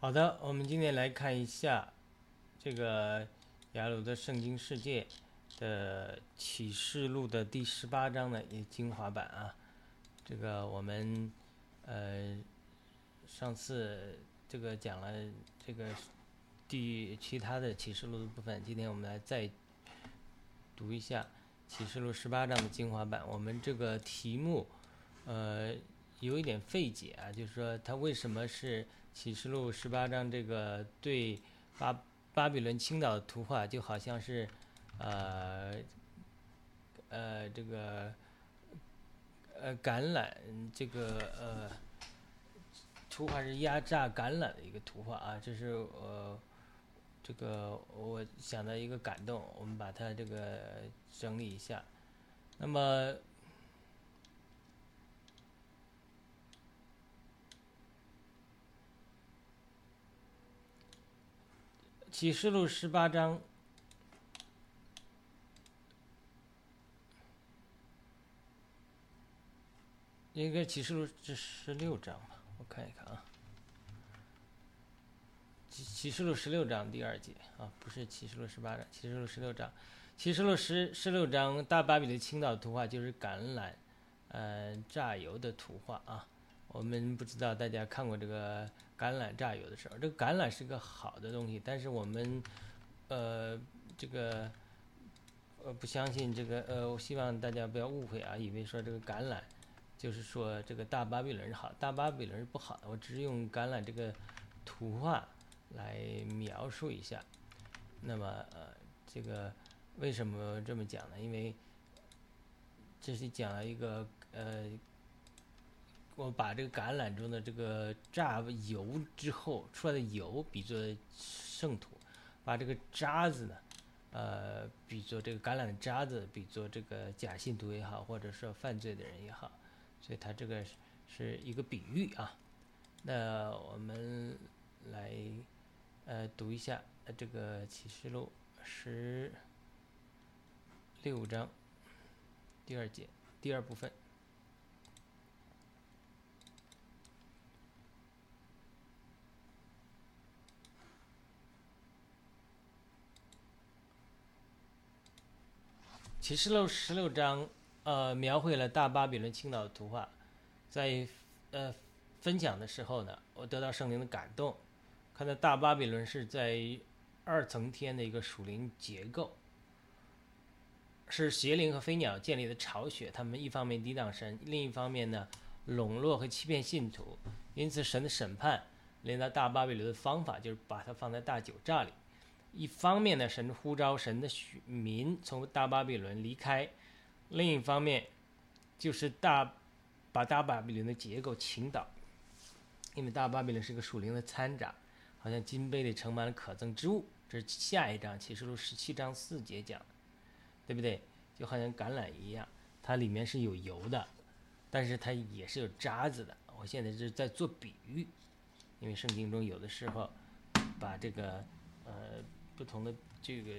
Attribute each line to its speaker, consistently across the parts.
Speaker 1: 好的，我们今天来看一下这个雅鲁的圣经世界的启示录的第十八章的一精华版啊。这个我们呃上次这个讲了这个第其他的启示录的部分，今天我们来再读一下启示录十八章的精华版。我们这个题目呃有一点费解啊，就是说它为什么是启示录十八章这个对巴巴比伦倾倒的图画，就好像是呃呃这个呃橄榄这个呃图画是压榨橄榄的一个图画啊，这是呃这个我想到一个感动，我们把它这个整理一下，那么。启示录十八章，应该启示录这十六章吧？我看一看啊。启启示录十六章第二节啊，不是启示录十八章，启示录十六章。启示录十十六章大芭比的青岛图画就是橄榄，呃，榨油的图画啊。我们不知道大家看过这个。橄榄榨油的时候，这个橄榄是个好的东西，但是我们，呃，这个，呃，不相信这个，呃，我希望大家不要误会啊，以为说这个橄榄，就是说这个大巴比伦是好，大巴比伦是不好的。我只是用橄榄这个图画来描述一下。那么，呃，这个为什么这么讲呢？因为这是讲了一个，呃。我把这个橄榄中的这个榨油之后出来的油比作圣土，把这个渣子呢，呃，比作这个橄榄渣子，比作这个假信徒也好，或者说犯罪的人也好，所以它这个是一个比喻啊。那我们来呃读一下这个启示录十六章第二节第二部分。启示录十六章，呃，描绘了大巴比伦倾倒的图画。在呃分享的时候呢，我得到圣灵的感动，看到大巴比伦是在二层天的一个属灵结构，是邪灵和飞鸟建立的巢穴。他们一方面抵挡神，另一方面呢，笼络和欺骗信徒。因此，神的审判连到大巴比伦的方法，就是把它放在大酒榨里。一方面呢，神呼召神的许民从大巴比伦离开；另一方面，就是大把大巴比伦的结构倾倒，因为大巴比伦是个属灵的参杂，好像金杯里盛满了可憎之物。这是下一章启示录十七章四节讲，对不对？就好像橄榄一样，它里面是有油的，但是它也是有渣子的。我现在是在做比喻，因为圣经中有的时候把这个。不同的这个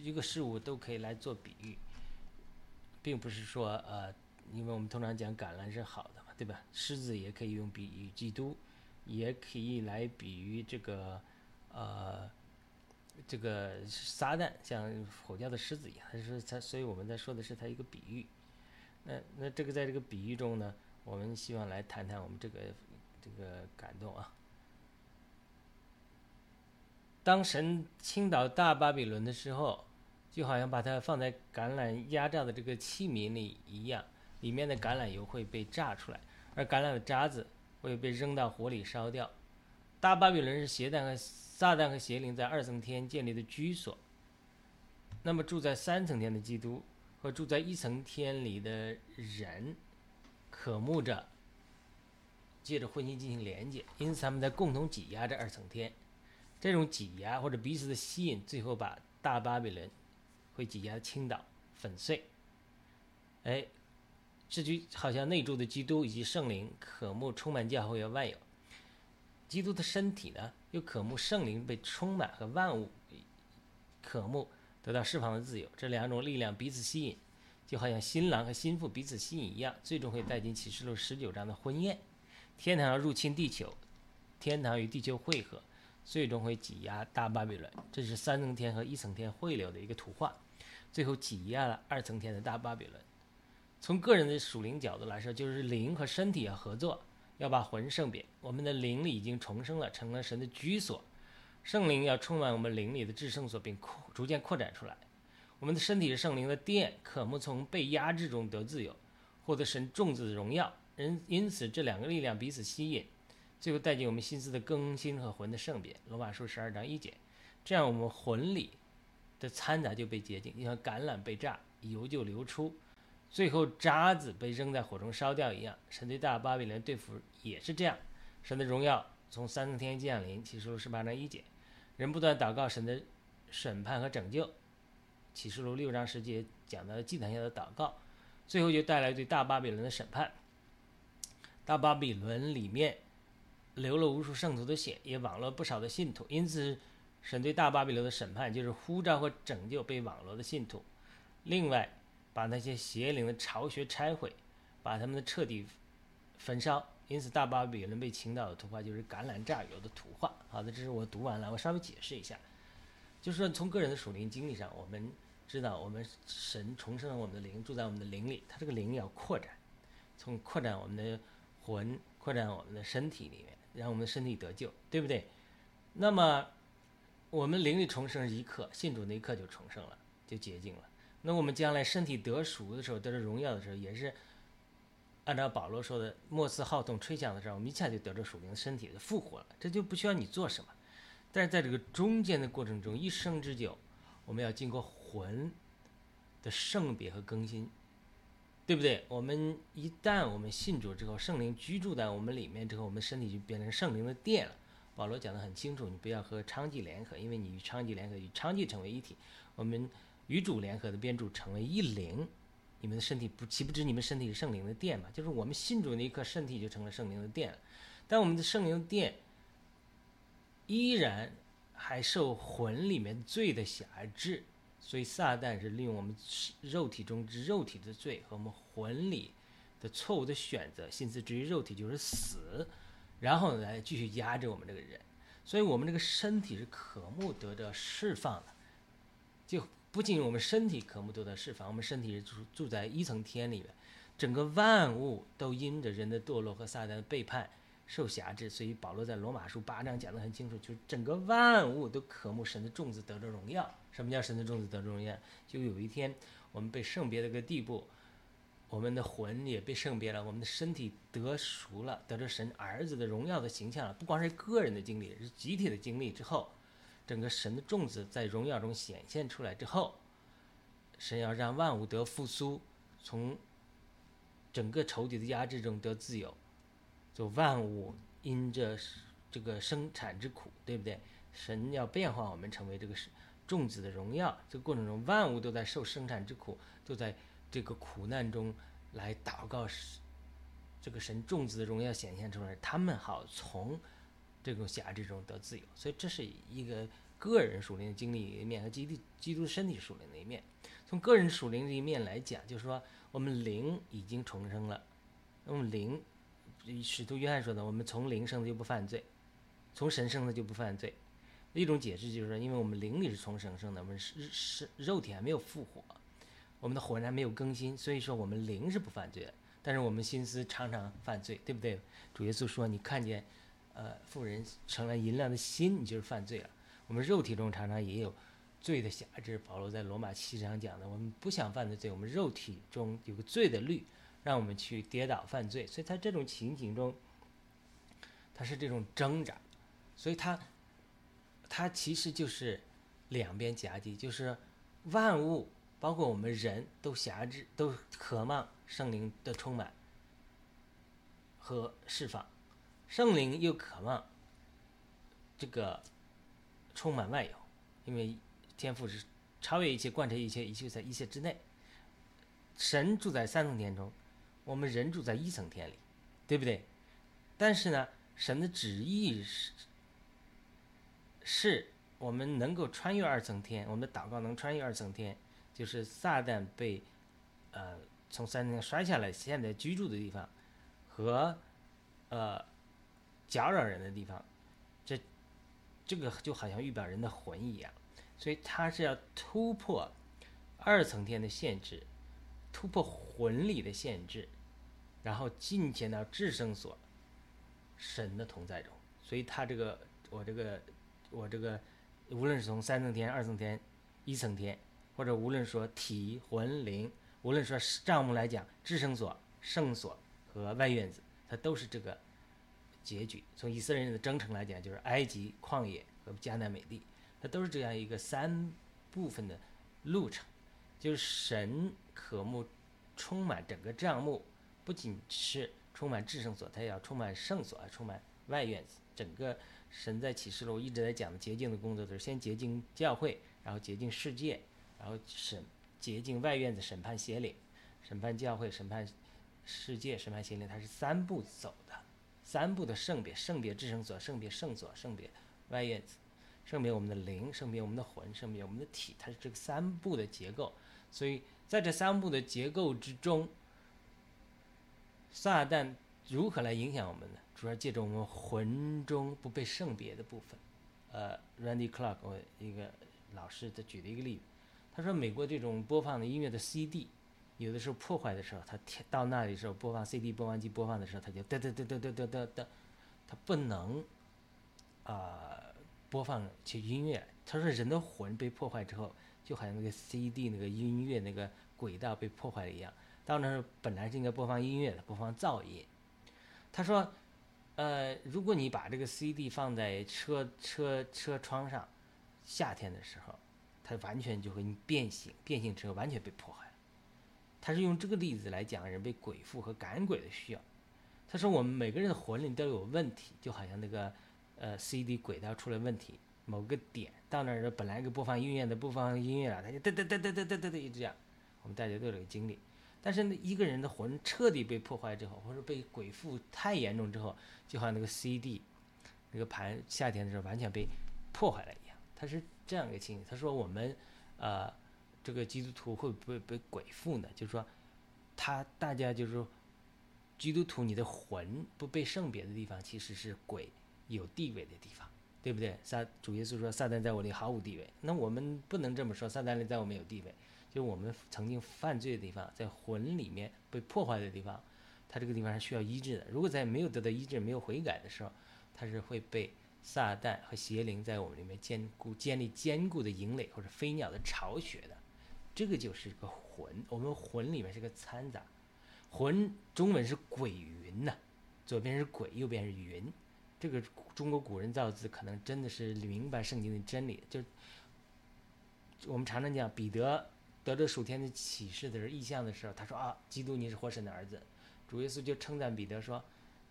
Speaker 1: 一个事物都可以来做比喻，并不是说呃，因为我们通常讲橄榄是好的嘛，对吧？狮子也可以用比喻基督，也可以来比喻这个呃这个撒旦，像吼叫的狮子一样。他说他，所以我们在说的是他一个比喻。那那这个在这个比喻中呢，我们希望来谈谈我们这个这个感动啊。当神倾倒大巴比伦的时候，就好像把它放在橄榄压榨的这个器皿里一样，里面的橄榄油会被榨出来，而橄榄的渣子会被扔到火里烧掉。大巴比伦是邪旦和撒旦和邪灵在二层天建立的居所。那么住在三层天的基督和住在一层天里的人，渴慕着借着婚姻进行连接，因此他们在共同挤压着二层天。这种挤压或者彼此的吸引，最后把大巴比伦会挤压倾倒、粉碎。哎，这就好像内住的基督以及圣灵渴慕充满教会和万有，基督的身体呢又渴慕圣灵被充满和万物渴慕得到释放的自由。这两种力量彼此吸引，就好像新郎和新妇彼此吸引一样，最终会带进启示录十九章的婚宴。天堂入侵地球，天堂与地球汇合。最终会挤压大巴比伦。这是三层天和一层天汇流的一个图画，最后挤压了二层天的大巴比伦。从个人的属灵角度来说，就是灵和身体要合作，要把魂圣别。我们的灵里已经重生了，成了神的居所。圣灵要充满我们灵里的至圣所，并扩逐渐扩展出来。我们的身体是圣灵的殿，渴慕从被压制中得自由，获得神众子的荣耀。因因此，这两个力量彼此吸引，最后带进我们心思的更新和魂的圣别。罗马书十二章一节，这样我们魂里的掺杂就被洁净，就像橄榄被榨，油就流出。最后渣子被扔在火中烧掉一样，神对大巴比伦对付也是这样。神的荣耀从三层天降临，启示录十八章一节，人不断祷告神的审判和拯救。启示录六章十节讲到了祭坛下的祷告，最后就带来对大巴比伦的审判。大巴比伦里面流了无数圣徒的血，也网罗不少的信徒，因此神对大巴比伦的审判就是呼召和拯救被网络的信徒。另外。把那些邪灵的巢穴拆毁，把他们的彻底焚烧。因此，大巴比伦被倾倒的图画就是橄榄榨油的图画。好的，这是我读完了，我稍微解释一下，就是说从个人的属灵经历上，我们知道我们神重生了我们的灵，住在我们的灵里，他这个灵要扩展，从扩展我们的魂，扩展我们的身体里面，让我们的身体得救，对不对？那么我们灵里重生一刻，信主那一刻就重生了，就洁净了。那我们将来身体得赎的时候，得着荣耀的时候，也是按照保罗说的，末次号筒吹响的时候，我们一下就得着属灵的身体的复活了，这就不需要你做什么。但是在这个中间的过程中，一生之久，我们要经过魂的圣别和更新，对不对？我们一旦我们信主之后，圣灵居住在我们里面之后，我们身体就变成圣灵的殿了。保罗讲的很清楚，你不要和娼妓联合，因为你与娼妓联合，与娼妓成为一体。我们。与主联合的编主成为一灵，你们的身体不岂不知你们身体是圣灵的殿吗？就是我们信主那一刻，身体就成了圣灵的殿了。但我们的圣灵殿依然还受魂里面罪的辖制，所以撒旦是利用我们肉体中之肉体的罪和我们魂里的错误的选择，心思至于肉体就是死，然后来继续压制我们这个人。所以我们这个身体是渴慕得到释放的，就。不仅我们身体渴慕得到释放，我们身体是住住在一层天里面，整个万物都因着人的堕落和撒旦的背叛受辖制，所以保罗在罗马书八章讲得很清楚，就是整个万物都渴慕神的种子得着荣耀。什么叫神的种子得荣耀？就有一天我们被圣别的个地步，我们的魂也被圣别了，我们的身体得熟了，得着神儿子的荣耀的形象了。不光是个人的经历，是集体的经历之后。整个神的种子在荣耀中显现出来之后，神要让万物得复苏，从整个仇敌的压制中得自由，就万物因着这个生产之苦，对不对？神要变化我们成为这个种子的荣耀。这个过程中，万物都在受生产之苦，都在这个苦难中来祷告，这个神种子的荣耀显现出来，他们好从。这种辖制中得自由，所以这是一个个人属灵的经历一面和基督基督身体属灵的一面。从个人属灵的一面来讲，就是说我们灵已经重生了。那么灵，使徒约翰说的，我们从灵生的就不犯罪，从神生的就不犯罪。一种解释就是说，因为我们灵里是从神生的，我们是是肉体还没有复活，我们的魂还没有更新，所以说我们灵是不犯罪的。但是我们心思常常犯罪，对不对？主耶稣说，你看见。呃，富人成了银亮的心，你就是犯罪了。我们肉体中常常也有罪的辖制。保罗在罗马七章讲的，我们不想犯的罪，我们肉体中有个罪的律，让我们去跌倒犯罪。所以在这种情景中，他是这种挣扎，所以他它其实就是两边夹击，就是万物，包括我们人都辖制，都渴望圣灵的充满和释放。圣灵又渴望这个充满外有，因为天赋是超越一切、贯彻一切、一切在一切之内。神住在三层天中，我们人住在一层天里，对不对？但是呢，神的旨意是，是我们能够穿越二层天，我们的祷告能穿越二层天，就是撒旦被呃从三层摔下来，现在居住的地方和呃。搅扰人的地方，这这个就好像预表人的魂一样，所以他是要突破二层天的限制，突破魂理的限制，然后进前到至圣所神的同在中。所以他这个我这个我这个，无论是从三层天、二层天、一层天，或者无论说体魂灵，无论说账目来讲，至圣所、圣所和外院子，它都是这个。结局从以色列人的征程来讲，就是埃及旷野和迦南美地，它都是这样一个三部分的路程。就是神渴慕充满整个帐幕，不仅是充满至圣所，它也要充满圣所，还充满外院子。整个神在启示录一直在讲的洁净的工作，就是先洁净教会，然后洁净世界，然后审洁净外院子，审判邪灵，审判教会，审判世界，审判邪灵，它是三步走的。三步的圣别，圣别至圣所，圣别圣所，圣别外院子，圣别我们的灵，圣别我们的魂，圣别我们的体，它是这个三步的结构。所以在这三步的结构之中，撒旦如何来影响我们呢？主要借着我们魂中不被圣别的部分。呃，Randy Clark，我一个老师他举了一个例子，他说美国这种播放的音乐的 CD。有的时候破坏的时候，他到那里的时候播放 CD 播放机播放的时候，他就嘚嘚嘚嘚嘚嘚嘚，他不能啊播放起音乐。他说人的魂被破坏之后，就好像那个 CD 那个音乐那个轨道被破坏了一样。到那儿本来是应该播放音乐的，播放噪音。他说，呃，如果你把这个 CD 放在车车车窗上，夏天的时候，它完全就会变形，变形之后完全被破坏。他是用这个例子来讲人被鬼附和赶鬼的需要。他说我们每个人的魂灵都有问题，就好像那个呃 CD 轨道出了问题，某个点到那儿本来个播放音乐的播放音乐了，他就嘚嘚嘚嘚嘚嘚嘚一直这样。我们大家都有这个经历。但是呢，一个人的魂彻底被破坏之后，或者被鬼附太严重之后，就像那个 CD 那个盘夏天的时候完全被破坏了一样。他是这样一个情形。他说我们呃。这个基督徒会不会被鬼附呢？就是说，他大家就是说，基督徒你的魂不被圣别的地方，其实是鬼有地位的地方，对不对？撒主耶稣说撒旦在我里毫无地位，那我们不能这么说，撒旦里在我们有地位，就我们曾经犯罪的地方，在魂里面被破坏的地方，它这个地方是需要医治的。如果在没有得到医治、没有悔改的时候，它是会被撒旦和邪灵在我们里面坚固建立坚固的营垒，或者飞鸟的巢穴的。这个就是个魂，我们魂里面是个掺杂，魂中文是鬼云呐，左边是鬼，右边是云，这个中国古人造字可能真的是明白圣经的真理。就我们常常讲，彼得得着属天的启示的时候，意象的时候，他说啊，基督你是活神的儿子，主耶稣就称赞彼得说，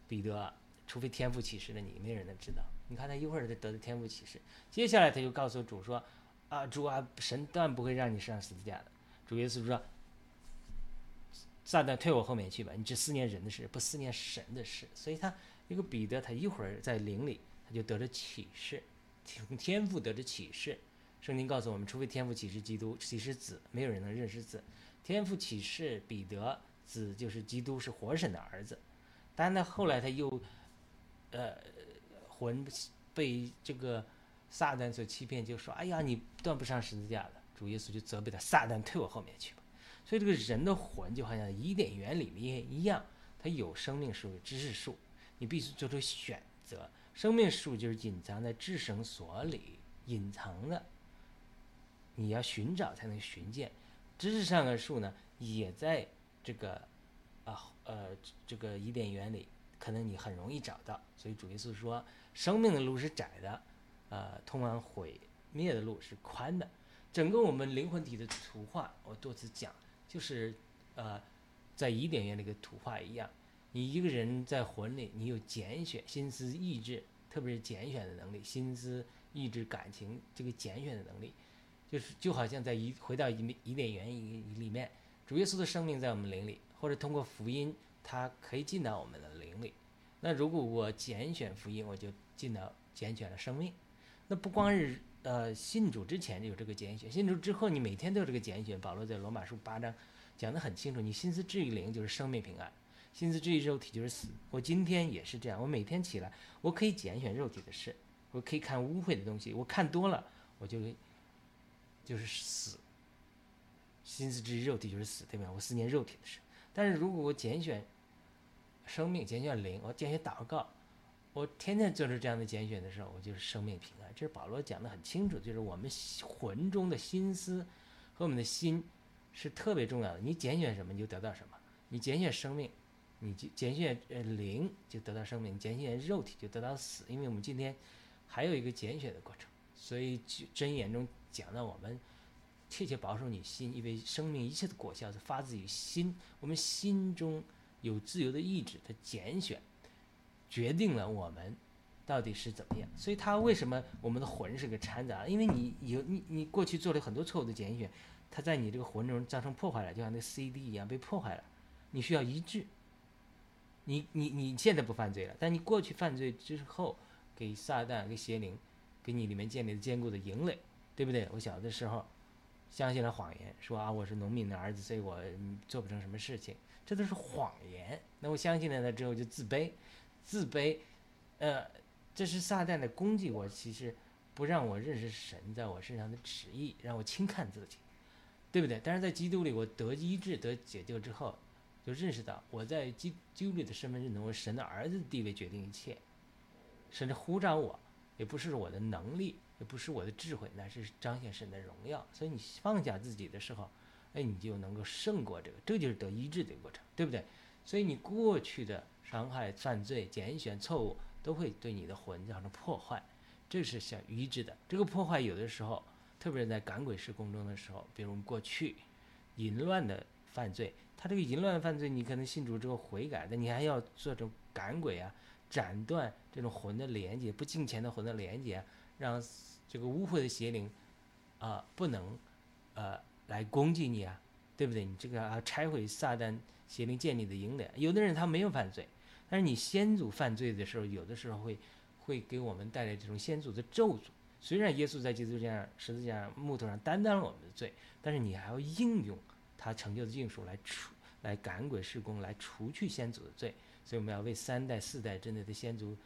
Speaker 1: 彼得，除非天赋启示的你，没人能知道。你看他一会儿就得的天赋启示，接下来他就告诉主说。啊，主啊，神断不会让你上十字架的。主耶稣说：“撒旦退我后面去吧，你只思念人的事，不思念神的事。”所以他一个彼得，他一会儿在灵里，他就得了启示，从 天赋得着启示。圣经告诉我们，除非天赋启示基督，启示子，没有人能认识子。天赋启示彼得，子就是基督，是活神的儿子。但呢，后来他又，呃，魂被这个。撒旦所欺骗，就说：“哎呀，你断不上十字架了。”主耶稣就责备他：“撒旦退我后面去吧。”所以这个人的魂就好像伊甸园里面一样，它有生命树、知识树，你必须做出选择。生命树就是隐藏在至圣所里，隐藏的，你要寻找才能寻见。知识上的树呢，也在这个啊呃这个伊甸园里，可能你很容易找到。所以主耶稣说：“生命的路是窄的。”呃，通往毁灭的路是宽的。整个我们灵魂体的图画，我多次讲，就是呃，在伊甸园那个图画一样。你一个人在魂里，你有拣选心思意志，特别是拣选的能力，心思意志感情这个拣选的能力，就是就好像在一回到伊伊甸园里面，主耶稣的生命在我们灵里，或者通过福音，它可以进到我们的灵里。那如果我拣选福音，我就进到拣选了生命。那不光是呃信主之前就有这个拣选，信主之后你每天都有这个拣选。保罗在罗马书八章讲得很清楚，你心思至于灵就是生命平安，心思至于肉体就是死。我今天也是这样，我每天起来我可以拣选肉体的事，我可以看污秽的东西，我看多了，我就就是死。心思之肉体就是死，对吧？我思念肉体的事。但是如果我拣选生命，拣选灵，我拣选祷告，我天天做出这样的拣选的时候，我就是生命平安。这是保罗讲的很清楚，就是我们魂中的心思和我们的心是特别重要的。你拣选什么，你就得到什么。你拣选生命，你就拣选呃灵，就得到生命；你拣选肉体，就得到死。因为我们今天还有一个拣选的过程，所以箴言中讲到我们。切切保守你心，因为生命一切的果效是发自于心。我们心中有自由的意志，它拣选决定了我们到底是怎么样。所以，他为什么我们的魂是个掺杂？因为你有你你过去做了很多错误的拣选，它在你这个魂中造成破坏了，就像那 CD 一样被破坏了。你需要医治。你你你现在不犯罪了，但你过去犯罪之后，给撒旦、给邪灵、给你里面建立的坚固的营垒，对不对？我小的时候。相信了谎言，说啊我是农民的儿子，所以我做不成什么事情，这都是谎言。那我相信了他之后就自卑，自卑，呃，这是撒旦的攻击我，其实不让我认识神在我身上的旨意，让我轻看自己，对不对？但是在基督里，我得医治、得解救之后，就认识到我在基基督里的身份认同，我神的儿子的地位决定一切，甚至呼召我，也不是我的能力。不是我的智慧，乃是彰显神的荣耀。所以你放下自己的时候，哎，你就能够胜过这个，这就是得医治的过程，对不对？所以你过去的伤害、犯罪、拣选、错误，都会对你的魂造成破坏，这是想医治的。这个破坏有的时候，特别是在赶鬼施工中的时候，比如我们过去淫乱的犯罪，他这个淫乱犯罪，你可能信主之后悔改，但你还要做这种赶鬼啊，斩断这种魂的连接，不敬虔的魂的连接，让。这个污秽的邪灵，啊，不能，呃，来攻击你啊，对不对？你这个要拆毁撒旦邪灵建立的营垒。有的人他没有犯罪，但是你先祖犯罪的时候，有的时候会会给我们带来这种先祖的咒诅。虽然耶稣在基督上十字架木头上担当了我们的罪，但是你还要应用他成就的应术来除来赶鬼施工，来除去先祖的罪。所以我们要为三代四代真的的先祖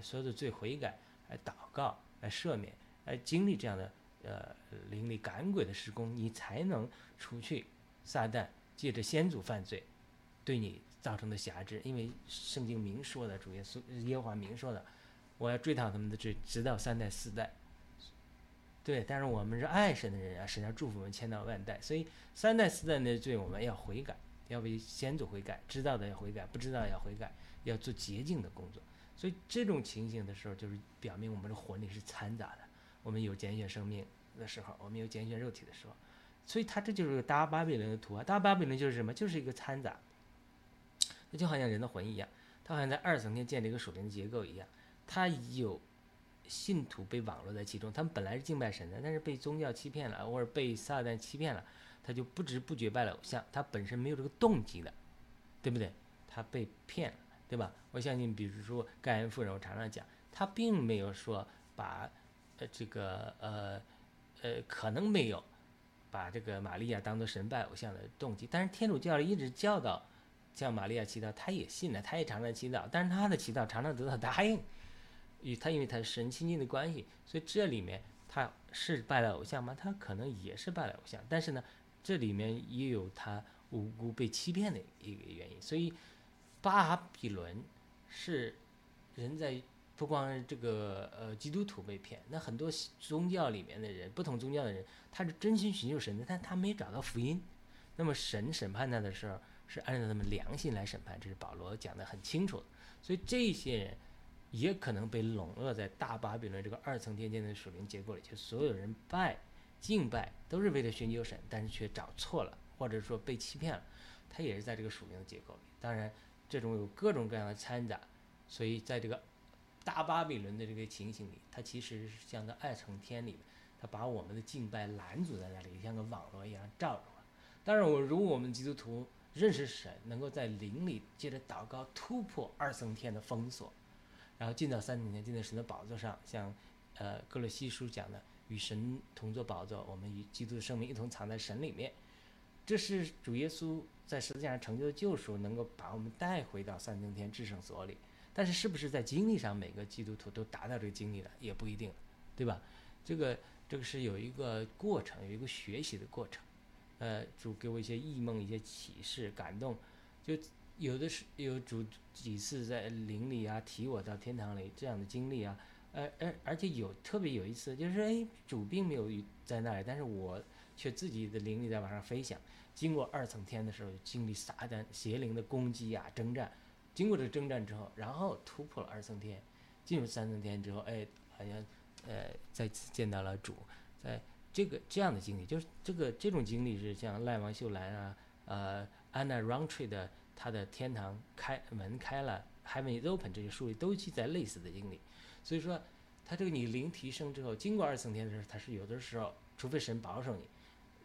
Speaker 1: 所有的罪悔改，来祷告，来赦免。来经历这样的呃灵力赶鬼的施工，你才能除去撒旦借着先祖犯罪对你造成的辖制。因为圣经明说的，主耶稣耶和华明说的，我要追讨他们的罪，直到三代四代。对，但是我们是爱神的人啊，神要祝福我们千到万代，所以三代四代的罪我们要悔改，要为先祖悔改，知道的要悔改，不知道要悔改，要做洁净的工作。所以这种情形的时候，就是表明我们的魂力是掺杂的。我们有拣选生命的时候，我们有拣选肉体的时候，所以它这就是个大巴比伦的图啊。大巴比伦就是什么？就是一个掺杂，那就好像人的魂一样，它好像在二层天建立一个属灵的结构一样。它有信徒被网络在其中，他们本来是敬拜神的，但是被宗教欺骗了，或者被撒旦欺骗了，他就不知不觉拜了偶像。他本身没有这个动机的，对不对？他被骗了，对吧？我相信，比如说盖恩夫人，我常常讲，他并没有说把。呃，这个呃，呃，可能没有把这个玛利亚当做神拜偶像的动机，但是天主教一直教导向玛利亚祈祷，他也信了，他也常常祈祷，但是他的祈祷常常得到答应，与他因为他是神亲近的关系，所以这里面他是拜了偶像吗？他可能也是拜了偶像，但是呢，这里面也有他无辜被欺骗的一个原因，所以巴比伦是人在。不光这个呃基督徒被骗，那很多宗教里面的人，不同宗教的人，他是真心寻求神的，但他没找到福音。那么神审判他的时候，是按照他们良心来审判，这是保罗讲的很清楚的。所以这些人也可能被笼络在大巴比伦这个二层天间的属灵结构里，就所有人拜敬拜都是为了寻求神，但是却找错了，或者说被欺骗了，他也是在这个属灵的结构里。当然，这种有各种各样的掺杂，所以在这个。大巴比伦的这个情形里，它其实是像个二层天里，它把我们的敬拜拦阻在那里，像个网络一样罩着了。当然，我如果我们基督徒认识神，能够在灵里借着祷告突破二层天的封锁，然后进到三层天，进到神的宝座上，像呃哥罗西书讲的，与神同坐宝座，我们与基督的生命一同藏在神里面。这是主耶稣在十字架上成就的救赎，能够把我们带回到三层天至圣所里。但是是不是在经历上每个基督徒都达到这个经历了，也不一定，对吧？这个这个是有一个过程，有一个学习的过程。呃，主给我一些异梦、一些启示、感动，就有的是有主几次在灵里啊提我到天堂里这样的经历啊。呃而而且有特别有一次，就是哎，主并没有在那里，但是我却自己的灵力在往上飞翔。经过二层天的时候，经历撒旦邪灵的攻击啊，征战。经过这征战之后，然后突破了二层天，进入三层天之后，哎，好像呃再次见到了主。在这个这样的经历，就是这个这种经历是像赖王秀兰啊，呃，Anna Rountree 的他的天堂开门开了，Heaven is open 这些书里都记载类似的经历。所以说，他这个你灵提升之后，经过二层天的时候，他是有的时候，除非神保守你，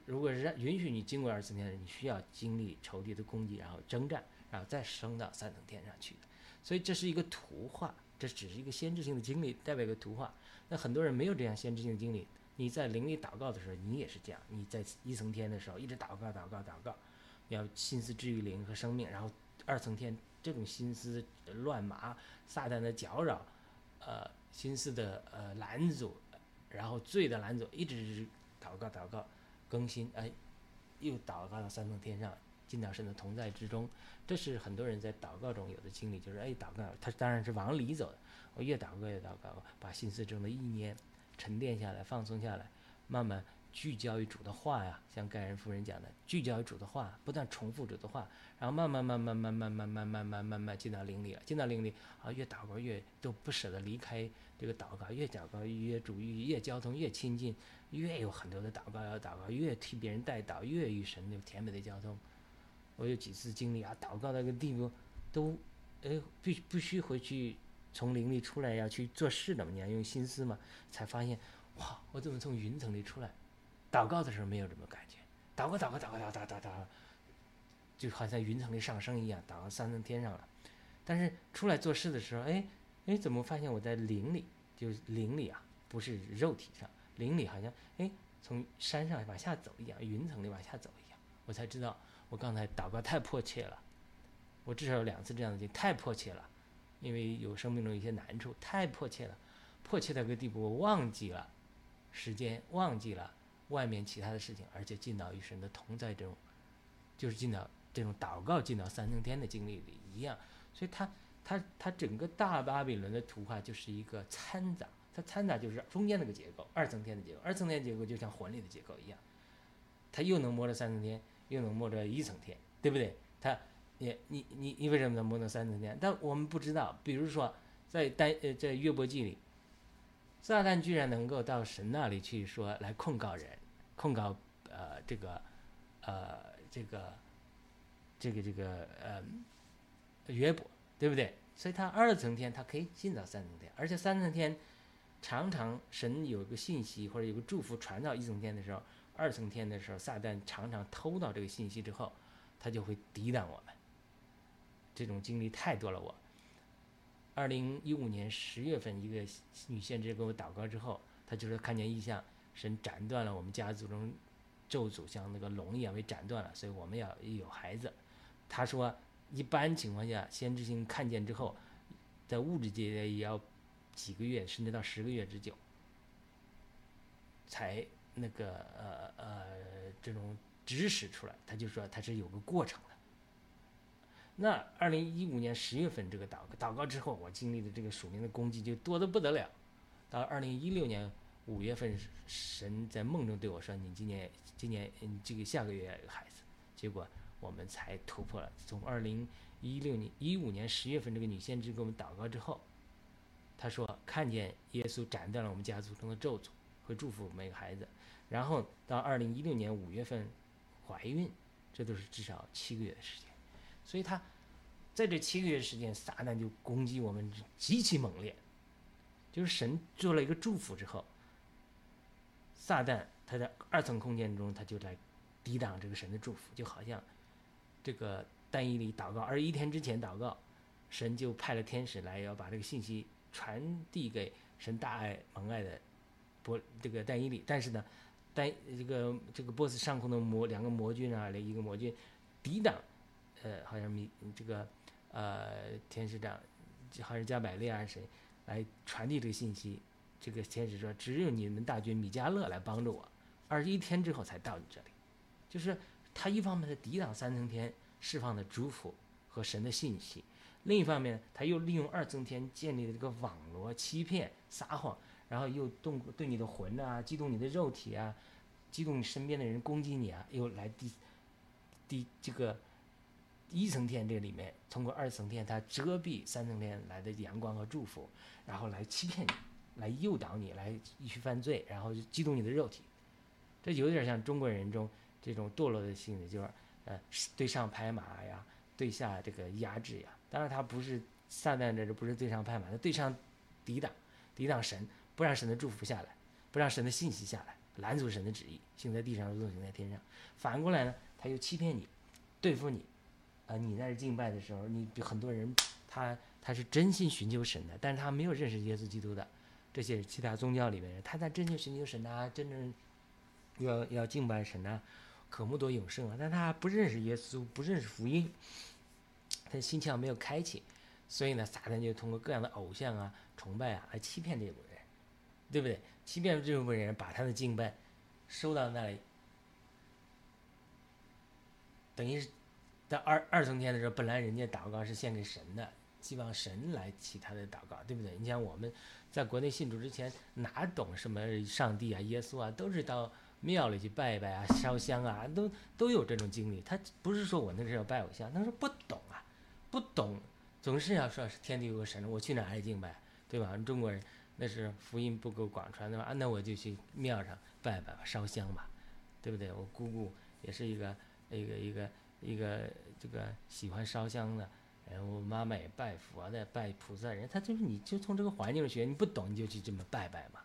Speaker 1: 如果是允许你经过二层天，你需要经历仇敌的攻击，然后征战，然后再升到三层天上去的。所以这是一个图画，这只是一个先知性的经历，代表一个图画。那很多人没有这样先知性的经历，你在灵里祷告的时候，你也是这样，你在一层天的时候一直祷告祷告祷告，要心思治愈灵和生命，然后二层天这种心思乱麻，撒旦的搅扰。呃，心思的呃拦阻，然后罪的拦阻，一直祷告祷告更新，哎，又祷告到三层天上，进到神的同在之中。这是很多人在祷告中有的经历，就是哎，祷告他当然是往里走的，我越祷告越祷告，把心思中的意念沉淀下来，放松下来，慢慢。聚焦于主的话呀，像盖人夫人讲的，聚焦于主的话，不断重复主的话，然后慢慢慢慢慢慢慢慢慢慢慢慢进到灵里了，进到灵里啊，越祷告越都不舍得离开这个祷告，越祷告越主越越交通越亲近，越有很多的祷告要祷告，越替别人带祷，越与神有甜美的交通。我有几次经历啊，祷告到一个地步，都哎必必须回去从灵里出来要去做事的嘛，你要用心思嘛，才发现哇，我怎么从云层里出来？祷告的时候没有这么感觉，祷告祷告祷告祷祷祷祷，就好像云层里上升一样，祷到三层天上了。但是出来做事的时候，哎哎，怎么发现我在灵里？就是灵里啊，不是肉体上，灵里好像哎从山上往下走一样，云层里往下走一样。我才知道我刚才祷告太迫切了，我至少有两次这样的经历太迫切了，因为有生命中一些难处，太迫切了，迫切到一个地步，我忘记了时间，忘记了。外面其他的事情，而且进到与神的同在这种，就是进到这种祷告进到三层天的经历里一样，所以它它它整个大巴比伦的图画就是一个掺杂，它掺杂就是中间那个结构，二层天的结构，二层天结构就像魂里的结构一样，它又能摸着三层天，又能摸着一层天，对不对？它你你你你为什么能摸到三层天？但我们不知道，比如说在单呃在约伯记里，撒旦居然能够到神那里去说来控告人。控告呃这个呃这个这个这个呃约伯对不对？所以他二层天他可以进到三层天，而且三层天常常神有个信息或者有个祝福传到一层天的时候，二层天的时候撒旦常常偷到这个信息之后，他就会抵挡我们。这种经历太多了。我二零一五年十月份，一个女先知给我祷告之后，她就是看见异象。神斩断了我们家族中咒诅，像那个龙一样被斩断了，所以我们要有孩子。他说，一般情况下，先知性看见之后，在物质界也要几个月，甚至到十个月之久，才那个呃呃这种指使出来。他就说他是有个过程的。那二零一五年十月份这个祷告祷告之后，我经历的这个属灵的攻击就多得不得了。到二零一六年。五月份，神在梦中对我说：“你今年，今年，嗯，这个下个月要有孩子。”结果我们才突破了。从二零一六年、一五年十月份，这个女先知给我们祷告之后，她说看见耶稣斩断了我们家族中的咒诅，会祝福每个孩子。然后到二零一六年五月份怀孕，这都是至少七个月的时间。所以他在这七个月时间，撒旦就攻击我们极其猛烈。就是神做了一个祝福之后。撒旦他在二层空间中，他就来抵挡这个神的祝福，就好像这个单一里祷告，二十一天之前祷告，神就派了天使来要把这个信息传递给神大爱蒙爱的波这个单一里，但是呢，单这个这个波斯上空的魔两个魔君啊，一个魔君抵挡，呃，好像米这个呃天使长还是加百列啊谁来传递这个信息？这个天使说，只有你们大军米迦勒来帮助我，二十一天之后才到你这里。就是他一方面他抵挡三层天释放的祝福和神的信息，另一方面他又利用二层天建立的这个网络欺骗撒谎，然后又动对你的魂啊，激动你的肉体啊，激动你身边的人攻击你啊，又来第第这个一层天这里面通过二层天它遮蔽三层天来的阳光和祝福，然后来欺骗你。来诱导你来去犯罪，然后就激动你的肉体，这有点像中国人中这种堕落的性质，就是呃对上拍马呀，对下这个压制呀。当然他不是撒旦这这不是对上拍马，他对上抵挡，抵挡神，不让神的祝福下来，不让神的信息下来，拦阻神的旨意，行在地上如同行在天上。反过来呢，他又欺骗你，对付你，啊，你在这敬拜的时候，你很多人他他是真心寻求神的，但是他没有认识耶稣基督的。这些其他宗教里面人，他在真心寻求神呐，真正要要敬拜神呐，渴慕多永生啊，但他不认识耶稣，不认识福音，他的心窍没有开启，所以呢，撒旦就通过各样的偶像啊、崇拜啊来欺骗这部分人，对不对？欺骗这部分人，把他的敬拜收到那里，等于是在二二层天的时候，本来人家祷告是献给神的。希望神来起他的祷告，对不对？你像我们在国内信主之前，哪懂什么上帝啊、耶稣啊，都是到庙里去拜拜啊、烧香啊，都都有这种经历。他不是说我那是要拜偶像，他说不懂啊，不懂，总是要说是天地有个神，我去哪里敬拜，对吧？中国人那是福音不够广传的吧？那我就去庙上拜拜吧，烧香吧，对不对？我姑姑也是一个一个一个一个这个喜欢烧香的。哎，我妈妈也拜佛的，拜菩萨人，他就是你就从这个环境学，你不懂你就去这么拜拜嘛，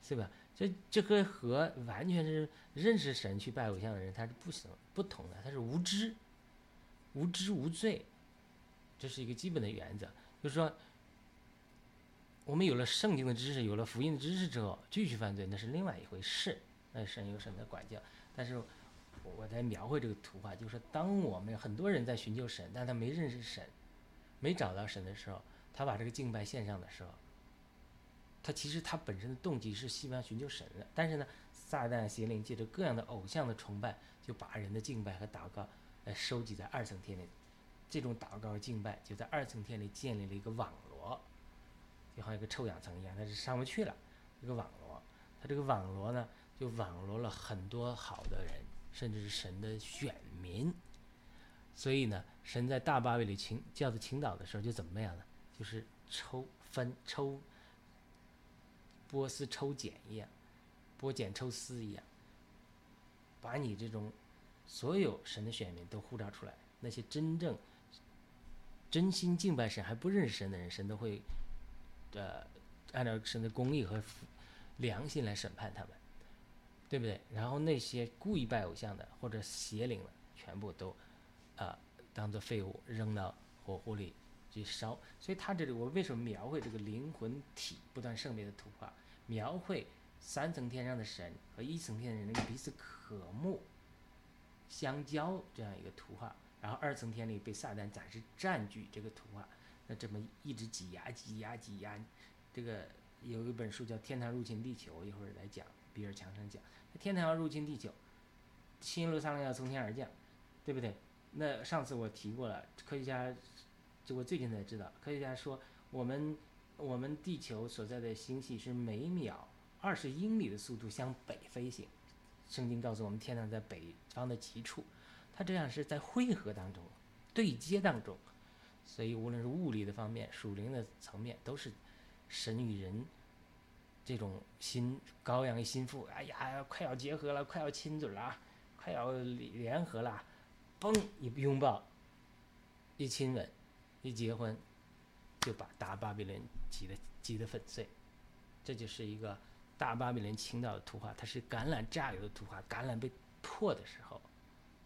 Speaker 1: 是吧？这这个和完全是认识神去拜偶像的人，他是不行不同的，他是无知，无知无罪，这是一个基本的原则。就是说，我们有了圣经的知识，有了福音的知识之后，继续犯罪那是另外一回事，那神有神的管教，但是。我在描绘这个图画，就是当我们很多人在寻求神，但他没认识神，没找到神的时候，他把这个敬拜献上的时候，他其实他本身的动机是希望寻求神的。但是呢，撒旦邪灵借着各样的偶像的崇拜，就把人的敬拜和祷告来收集在二层天里。这种祷告和敬拜就在二层天里建立了一个网络，就好像一个臭氧层一样，它是上不去了。一个网络，它这个网络呢，就网罗了很多好的人。甚至是神的选民，所以呢，神在大巴比里请叫做倾倒的时候，就怎么样呢？就是抽分抽波斯抽茧一样，剥茧抽丝一样，把你这种所有神的选民都呼召出来。那些真正真心敬拜神还不认识神的人，神都会呃按照神的公义和良心来审判他们。对不对？然后那些故意拜偶像的或者邪灵的，全部都，啊，当做废物扔到火湖里去烧。所以他这里我为什么描绘这个灵魂体不断圣别的图画？描绘三层天上的神和一层天的人彼此渴慕相交这样一个图画。然后二层天里被撒旦暂时占据这个图画，那这么一直挤压、挤压、挤压。这个有一本书叫《天堂入侵地球》，一会儿来讲，比尔强生讲。天堂要入侵地球，新耶路撒冷要从天而降，对不对？那上次我提过了，科学家，就我最近才知道，科学家说我们我们地球所在的星系是每秒二十英里的速度向北飞行。圣经告诉我们，天堂在北方的极处，它这样是在汇合当中，对接当中，所以无论是物理的方面、属灵的层面，都是神与人。这种心羔羊的心腹，哎呀，快要结合了，快要亲嘴了，快要联合了，嘣一拥抱，一亲吻，一结婚，就把大巴比伦挤得挤得粉碎。这就是一个大巴比伦倾倒的图画，它是橄榄榨油的图画。橄榄被破的时候，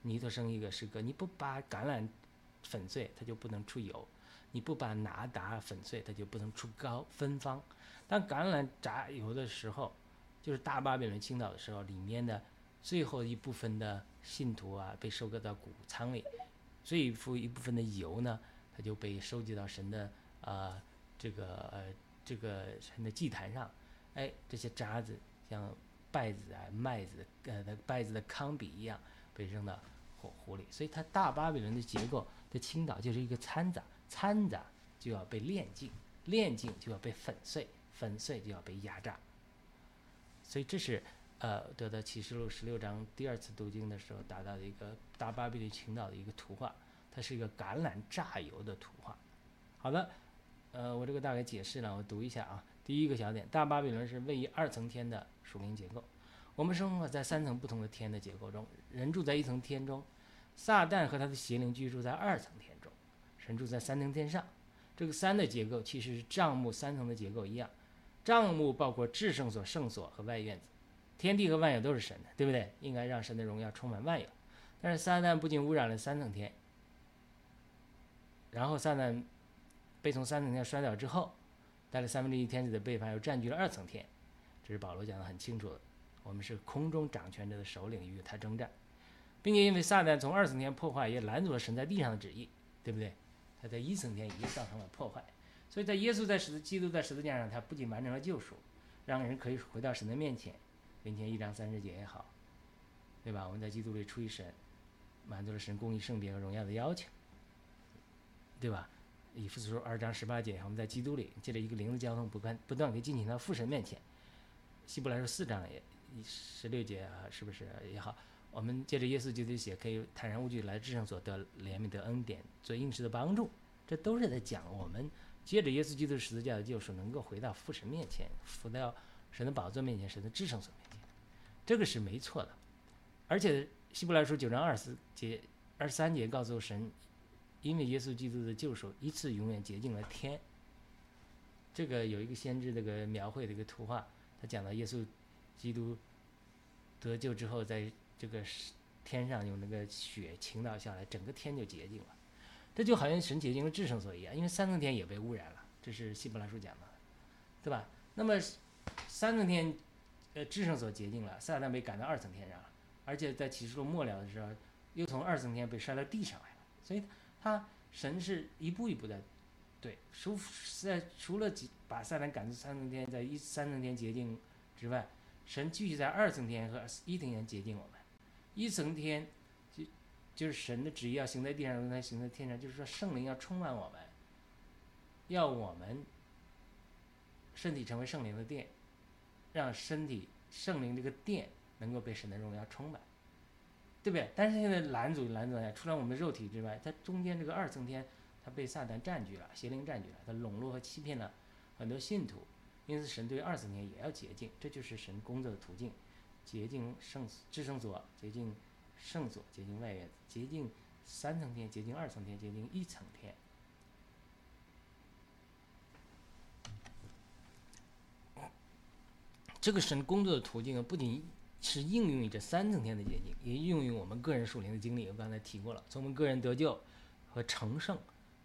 Speaker 1: 尼特生一个诗歌：你不把橄榄粉碎，它就不能出油；你不把拿达粉碎，它就不能出膏芬芳。当橄榄榨油的时候，就是大巴比伦倾倒的时候，里面的最后一部分的信徒啊，被收割到谷仓里，最后一部分的油呢，它就被收集到神的呃这个呃这个神的祭坛上，哎，这些渣子像稗子啊、麦子呃稗子的糠比一样被扔到火湖里。所以它大巴比伦的结构的倾倒就是一个掺杂，掺杂就要被炼净，炼净就要被粉碎，粉碎就要被压榨。所以这是呃得到启示录十六章第二次读经的时候达到的一个大巴比伦倾倒的一个图画，它是一个橄榄榨油的图画。好的，呃，我这个大概解释了，我读一下啊。第一个小点，大巴比伦是位于二层天的属灵结构。我们生活在三层不同的天的结构中，人住在一层天中，撒旦和他的邪灵居住在二层天中，神住在三层天上。这个三的结构其实是帐幕三层的结构一样。帐幕包括至圣所、圣所和外院子，天地和万有都是神的，对不对？应该让神的荣耀充满万有。但是撒旦不仅污染了三层天，然后撒旦被从三层天摔倒之后，带了三分之一天子的背叛，又占据了二层天。这是保罗讲的很清楚的。我们是空中掌权者的首领，与他征战，并且因为撒旦从二层天破坏，也拦阻了神在地上的旨意，对不对？他在一层天已经造成了破坏。所以在耶稣在十字基督在十字架上，他不仅完成了救赎，让人可以回到神的面前，林前一章三十节也好，对吧？我们在基督里出于神，满足了神公义圣别和荣耀的要求，对吧？以弗所书二章十八节，我们在基督里借着一个灵的交通，不断不断可以进行到父神面前。希伯来书四章也十六节啊，是不是也好？我们借着耶稣基督的血，可以坦然无惧来至圣所得怜悯得恩典，做应时的帮助。这都是在讲我们。借着耶稣基督十字架的救赎，能够回到父神面前，回到神的宝座面前，神的至圣所面前，这个是没错的。而且希伯来书九章二十节、二十三节告诉神，因为耶稣基督的救赎，一次永远洁净了天。这个有一个先知这个描绘的一个图画，他讲到耶稣基督得救之后，在这个天上有那个雪倾倒下来，整个天就洁净了。这就好像神洁净了至圣所一样，因为三层天也被污染了，这是希伯来书讲的，对吧？那么三层天，呃，至圣所洁净了，撒旦被赶到二层天上了，而且在启示录末了的时候，又从二层天被摔到地上来了。所以，他神是一步一步的，对，除在除了把撒旦赶出三层天，在一三层天洁净之外，神继续在二层天和一层天洁净我们，一层天。就就是神的旨意要行在地上，如他行在天上。就是说，圣灵要充满我们，要我们身体成为圣灵的殿，让身体圣灵这个殿能够被神的荣耀充满，对不对？但是现在拦阻拦阻下，除了我们的肉体之外，它中间这个二层天，它被撒旦占据了，邪灵占据了，它笼络和欺骗了很多信徒。因此，神对二层天也要洁净，这就是神工作的途径：洁净圣至圣所，洁净。圣所洁净外院，洁净三层天，洁净二层天，洁净一层天。这个神工作的途径啊，不仅是应用于这三层天的结晶，也应用于我们个人属灵的经历。我刚才提过了，从我们个人得救和成圣，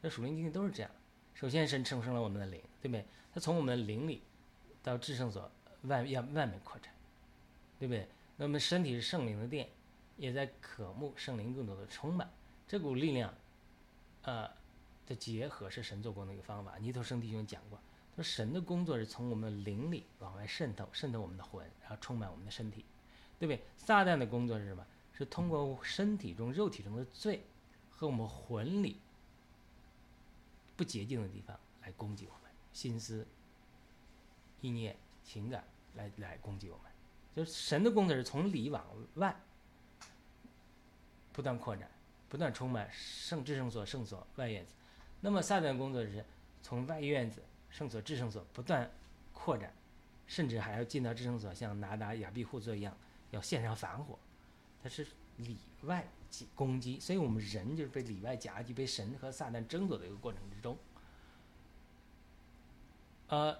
Speaker 1: 那属灵经历都是这样。首先，神成圣了我们的灵，对不对？他从我们的灵里到至圣所外要外面扩展，对不对？那么身体是圣灵的殿。也在渴慕圣灵更多的充满，这股力量，呃，的结合是神做工的一个方法。尼头生弟兄讲过，他说神的工作是从我们灵里往外渗透，渗透我们的魂，然后充满我们的身体，对不对？撒旦的工作是什么？是通过身体中、肉体中的罪和我们魂里不洁净的地方来攻击我们，心思、意念、情感来来攻击我们。就是神的工作是从里往外。不断扩展，不断充满圣至圣所、圣所、外院子。那么撒旦工作是从外院子、圣所、至圣所不断扩展，甚至还要进到至圣所，像拿达、亚庇户做一样，要献上反火。它是里外攻击，所以我们人就是被里外夹击，被神和撒旦争夺的一个过程之中。呃。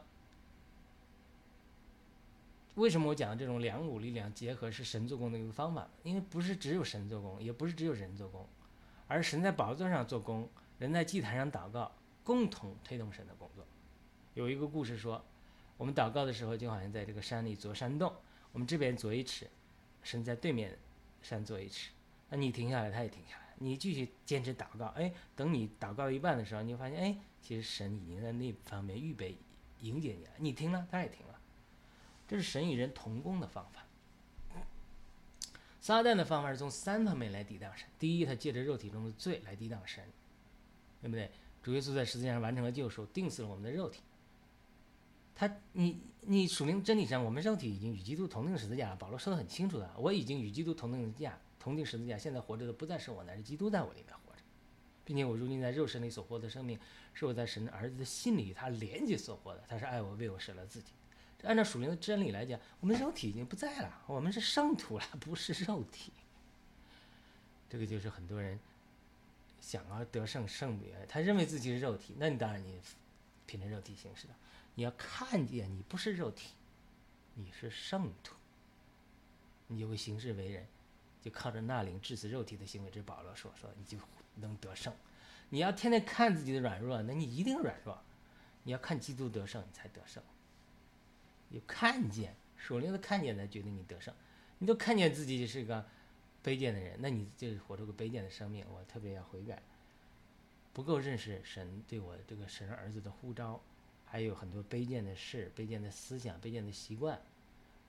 Speaker 1: 为什么我讲的这种两股力量结合是神做工的一个方法？因为不是只有神做工，也不是只有人做工，而神在宝座上做工，人在祭坛上祷告，共同推动神的工作。有一个故事说，我们祷告的时候就好像在这个山里凿山洞，我们这边凿一尺，神在对面山做一尺，那你停下来，他也停下来；你继续坚持祷告，哎，等你祷告一半的时候，你就发现，哎，其实神已经在那方面预备迎接你了。你听了，他也听了，这是神与人同工的方法。撒旦的方法是从三方面来抵挡神：第一，他借着肉体中的罪来抵挡神，对不对？主耶稣在十字架上完成了救赎，定死了我们的肉体。他，你，你属灵真理上，我们肉体已经与基督同定十字架了。保罗说的很清楚的，我已经与基督同定十字架，同定十字架。现在活着的不再是我，乃是基督在我里面活着，并且我如今在肉身里所获的生命，是我在神的儿子的心里他连接所获的。他是爱我，为我舍了自己。按照属灵的真理来讲，我们肉体已经不在了，我们是圣徒了，不是肉体。这个就是很多人想要得胜胜别，他认为自己是肉体，那你当然你凭着肉体行事了。你要看见你不是肉体，你是圣徒，你就会行事为人，就靠着那灵致死肉体的行为。这保罗说说，你就能得胜。你要天天看自己的软弱，那你一定软弱。你要看基督得胜，你才得胜。有看见属灵的看见才决定你得胜。你都看见自己是个卑贱的人，那你就活出个卑贱的生命。我特别要悔改，不够认识神对我这个神儿子的呼召。还有很多卑贱的事、卑贱的思想、卑贱的习惯，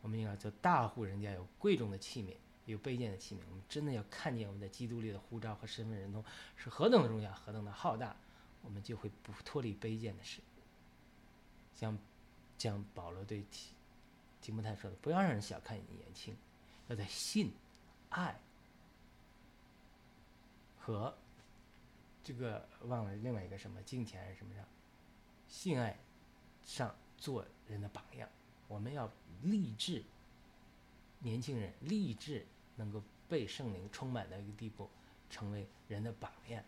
Speaker 1: 我们应该做大户人家有贵重的器皿，有卑贱的器皿。我们真的要看见我们在基督里的呼召和身份认同是何等的荣耀、何等的浩大，我们就会不脱离卑贱的事。像，像保罗对提提摩太说的：“不要让人小看你年轻，要在信、爱和这个忘了另外一个什么金钱还是什么上，性爱。”上做人的榜样，我们要立志，年轻人立志能够被圣灵充满的一个地步，成为人的榜样。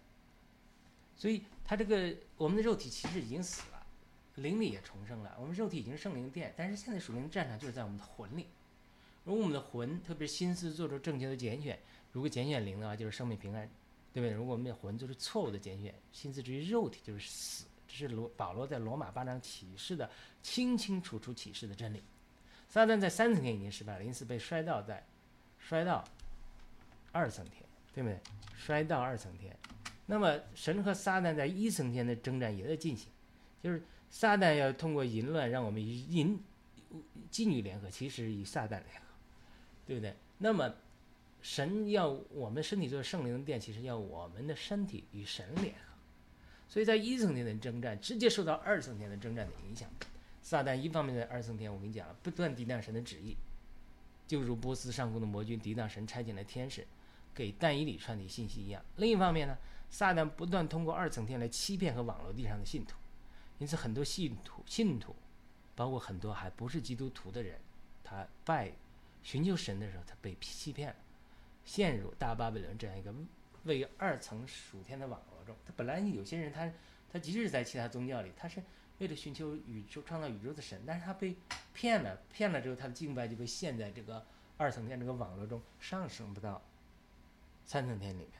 Speaker 1: 所以，他这个我们的肉体其实已经死了，灵里也重生了。我们肉体已经是圣灵殿，但是现在属灵的战场就是在我们的魂里。如果我们的魂，特别是心思做出正确的拣选，如果拣选灵的话，就是生命平安，对不对？如果我们的魂做出错误的拣选，心思至于肉体就是死。这是罗保罗在罗马八章启示的清清楚楚启示的真理。撒旦在三层天已经失败了，因此被摔到在摔到二层天，对不对？摔到二层天。那么神和撒旦在一层天的征战也在进行，就是撒旦要通过淫乱让我们与淫妓女联合，其实与撒旦联合，对不对？那么神要我们身体做圣灵的殿，其实要我们的身体与神联合。所以在一层天的征战，直接受到二层天的征战的影响。撒旦一方面在二层天，我跟你讲了，不断抵挡神的旨意，就如波斯上空的魔君抵挡神差遣的天使给但以理传递信息一样。另一方面呢，撒旦不断通过二层天来欺骗和网络地上的信徒，因此很多信徒、信徒，包括很多还不是基督徒的人，他拜寻求神的时候，他被欺骗了，陷入大巴比伦这样一个位于二层属天的网络中。他本来有些人，他他即使在其他宗教里，他是为了寻求宇宙创造宇宙的神，但是他被骗了，骗了之后，他的敬拜就被陷在这个二层天这个网络中，上升不到三层天里面，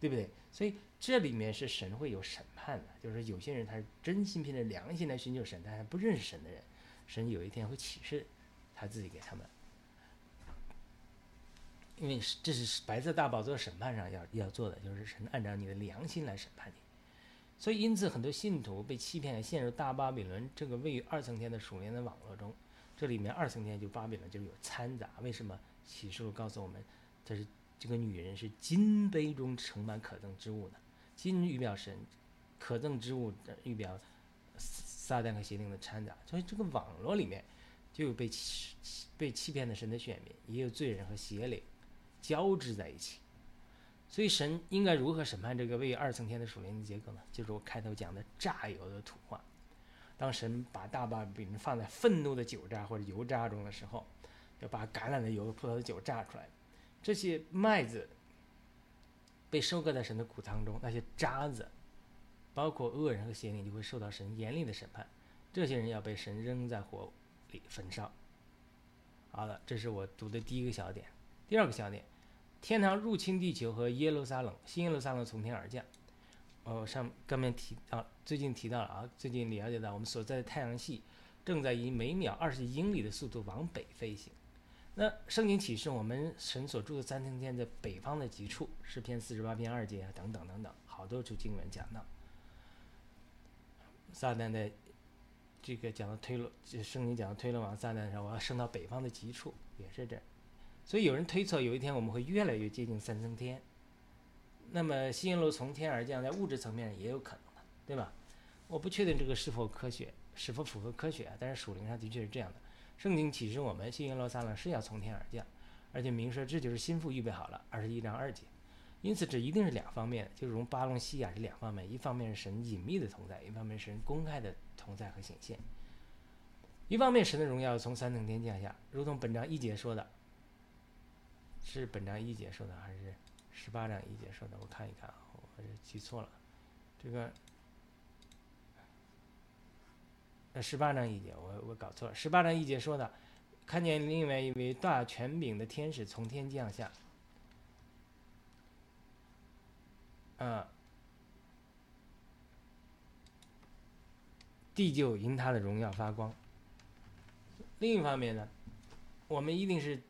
Speaker 1: 对不对？所以这里面是神会有审判的，就是有些人他是真心凭着良心来寻求神，但是不认识神的人，神有一天会启示他自己给他们。因为这是白色大宝座审判上要要做的，就是神按照你的良心来审判你。所以，因此很多信徒被欺骗，陷入大巴比伦这个位于二层天的属灵的网络中。这里面二层天就巴比伦就有掺杂。为什么启示录告诉我们，这是这个女人是金杯中盛满可憎之物呢？金预表神，可憎之物预表撒旦和邪灵的掺杂。所以这个网络里面就有被被欺骗的神的选民，也有罪人和邪灵。交织在一起，所以神应该如何审判这个位于二层天的属灵的结构呢？就是我开头讲的榨油的图画。当神把大把饼放在愤怒的酒渣或者油渣中的时候，要把橄榄的油和、葡萄的酒榨出来。这些麦子被收割在神的谷仓中，那些渣子，包括恶人和邪灵，就会受到神严厉的审判。这些人要被神扔在火里焚烧。好了，这是我读的第一个小点。第二个小点。天堂入侵地球和耶路撒冷，新耶路撒冷从天而降。哦，上刚面提啊，最近提到了啊，最近了解到我们所在的太阳系正在以每秒二十英里的速度往北飞行。那圣经启示我们神所住的三层天在北方的极处，诗篇四十八篇二节啊，等等等等，好多处经文讲到撒旦的这个讲到推罗，圣经讲到推罗王撒旦的时候，我要升到北方的极处，也是这。所以有人推测有一天我们会越来越接近三层天。那么新耶路从天而降，在物质层面上也有可能的，对吧？我不确定这个是否科学，是否符合科学，但是属灵上的确是这样的。圣经启示我们，新耶路撒冷是要从天而降，而且明说这就是心腹预备好了，二十一章二节。因此，这一定是两方面，就如巴隆西亚是两方面，一方面是神隐秘的同在，一方面是神公开的同在和显现。一方面，神的荣耀从三层天降下，如同本章一节说的，是本章一节说的还是十八章一节说的？我看一看啊，我是记错了，这个。十八章一节，我我搞错了。十八章一节说的，看见另外一位大权柄的天使从天降下，啊，地就因他的荣耀发光。另一方面呢，我们一定是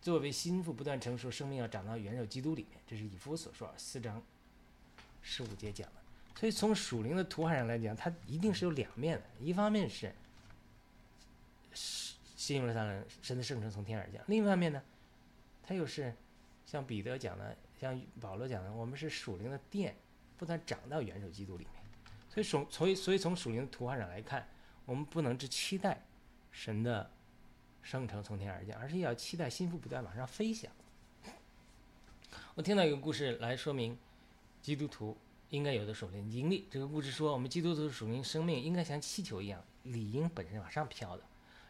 Speaker 1: 作为心腹不断成熟，生命要长到元首基督里面，这是以弗所说四章十五节讲的。所以从属灵的图画上来讲，它一定是有两面的。一方面是吸引了他人神的圣城从天而降；另一方面呢，它又是像彼得讲的，像保罗讲的，我们是属灵的殿，不断长到元首基督里面。所以从所以所以从属灵的图画上来看，我们不能只期待神的圣城从天而降，而是要期待心腹不断往上飞翔。我听到一个故事来说明基督徒。应该有的属灵经历。这个故事说，我们基督徒的属灵生命应该像气球一样，理应本身往上飘的，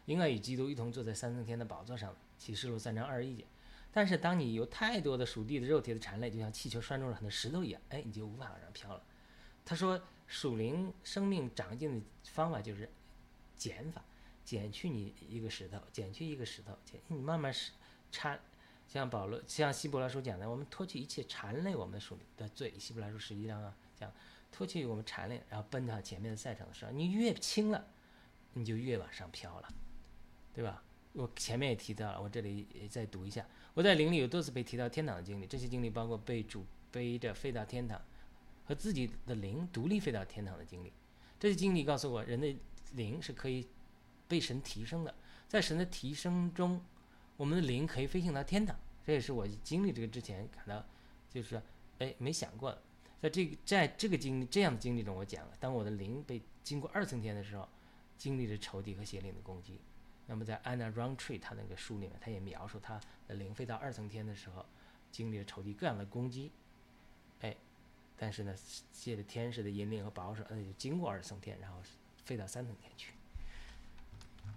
Speaker 1: 应该与基督一同坐在三层天的宝座上。启示录三章二十一节。但是，当你有太多的属地的肉体的缠累，就像气球拴住了很多石头一样，哎，你就无法往上飘了。他说，属灵生命长进的方法就是减法，减去你一个石头，减去一个石头，减你慢慢是缠。像保罗，像希伯来书讲的，我们脱去一切缠累我们的属的罪。希伯来书十一章啊，讲脱去我们缠累，然后奔到前面的赛场的时候，你越轻了，你就越往上飘了，对吧？我前面也提到了，我这里再读一下。我在灵里有多次被提到天堂的经历，这些经历包括被主背着飞到天堂，和自己的灵独立飞到天堂的经历。这些经历告诉我，人的灵是可以被神提升的，在神的提升中。我们的灵可以飞行到天堂，这也是我经历这个之前感到，就是说，哎，没想过的。在这个在这个经历这样的经历中，我讲了，当我的灵被经过二层天的时候，经历着仇敌和邪灵的攻击。那么在 Anna Roundtree 他那个书里面，他也描述他的灵飞到二层天的时候，经历了仇敌各样的攻击。哎，但是呢，借着天使的引领和保守，那，就经过二层天，然后飞到三层天去。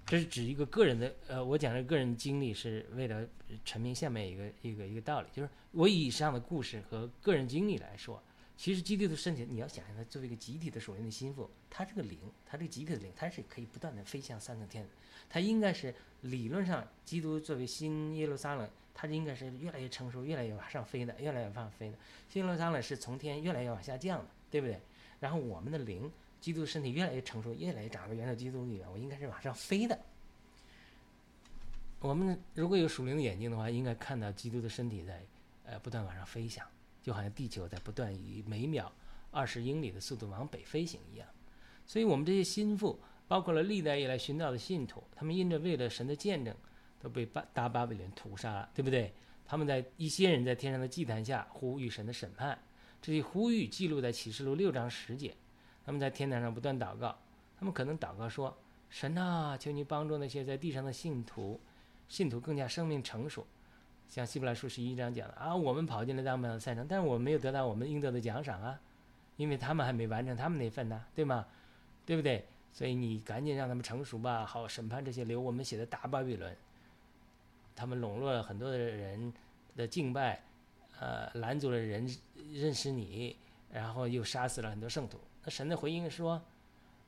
Speaker 1: 这是指一个个人的，呃，我讲的个人经历是为了阐明下面一个一个一个道理，就是我以上的故事和个人经历来说，其实基督的身体，你要想象它作为一个集体的属灵的心腹，它这个灵，它这个集体的灵，它是可以不断的飞向三层天，它应该是理论上，基督作为新耶路撒冷，它应该是越来越成熟，越来越往上飞的，越来越往上飞的。新耶路撒冷是从天越来越往下降的，对不对？然后我们的灵。基督的身体越来越成熟，越来越长到元首基督里面，我应该是往上飞的。我们如果有属灵的眼睛的话，应该看到基督的身体在呃不断往上飞翔，就好像地球在不断以每秒二十英里的速度往北飞行一样。所以，我们这些心腹，包括了历代以来寻道的信徒，他们因着为了神的见证，都被巴大巴比伦屠杀了，对不对？他们在一些人在天上的祭坛下呼吁神的审判，这些呼吁记录在启示录六章十节。他们在天台上不断祷告，他们可能祷告说：“神啊，求你帮助那些在地上的信徒，信徒更加生命成熟。”像希伯来书十一章讲的啊，我们跑进了大满的赛场，但是我们没有得到我们应得的奖赏啊，因为他们还没完成他们那份呢，对吗？对不对？所以你赶紧让他们成熟吧，好审判这些留我们写的大巴比伦。他们笼络了很多的人的敬拜，呃，拦阻了人认识你，然后又杀死了很多圣徒。那神的回应说：“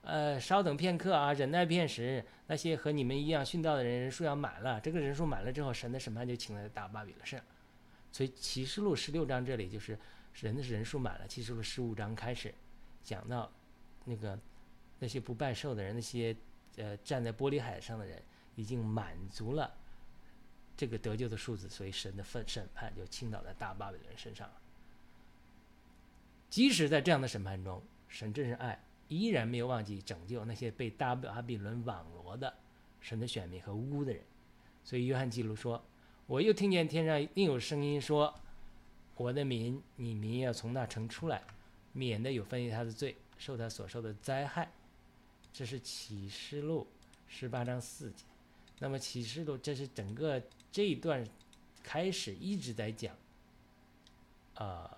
Speaker 1: 呃，稍等片刻啊，忍耐片时，那些和你们一样殉道的人人数要满了。这个人数满了之后，神的审判就请在大巴比了上。所以启示录十六章这里就是人的人数满了。启示录十五章开始讲到那个那些不拜寿的人，那些呃站在玻璃海上的人，已经满足了这个得救的数字，所以神的分审判就倾倒在大巴比伦身上了。即使在这样的审判中，神真是爱，依然没有忘记拯救那些被大巴比伦网罗的神的选民和污的人。所以约翰记录说：“我又听见天上另有声音说，我的民，你民要从那城出来，免得有分离他的罪，受他所受的灾害。”这是启示录十八章四节。那么启示录这是整个这一段开始一直在讲，啊。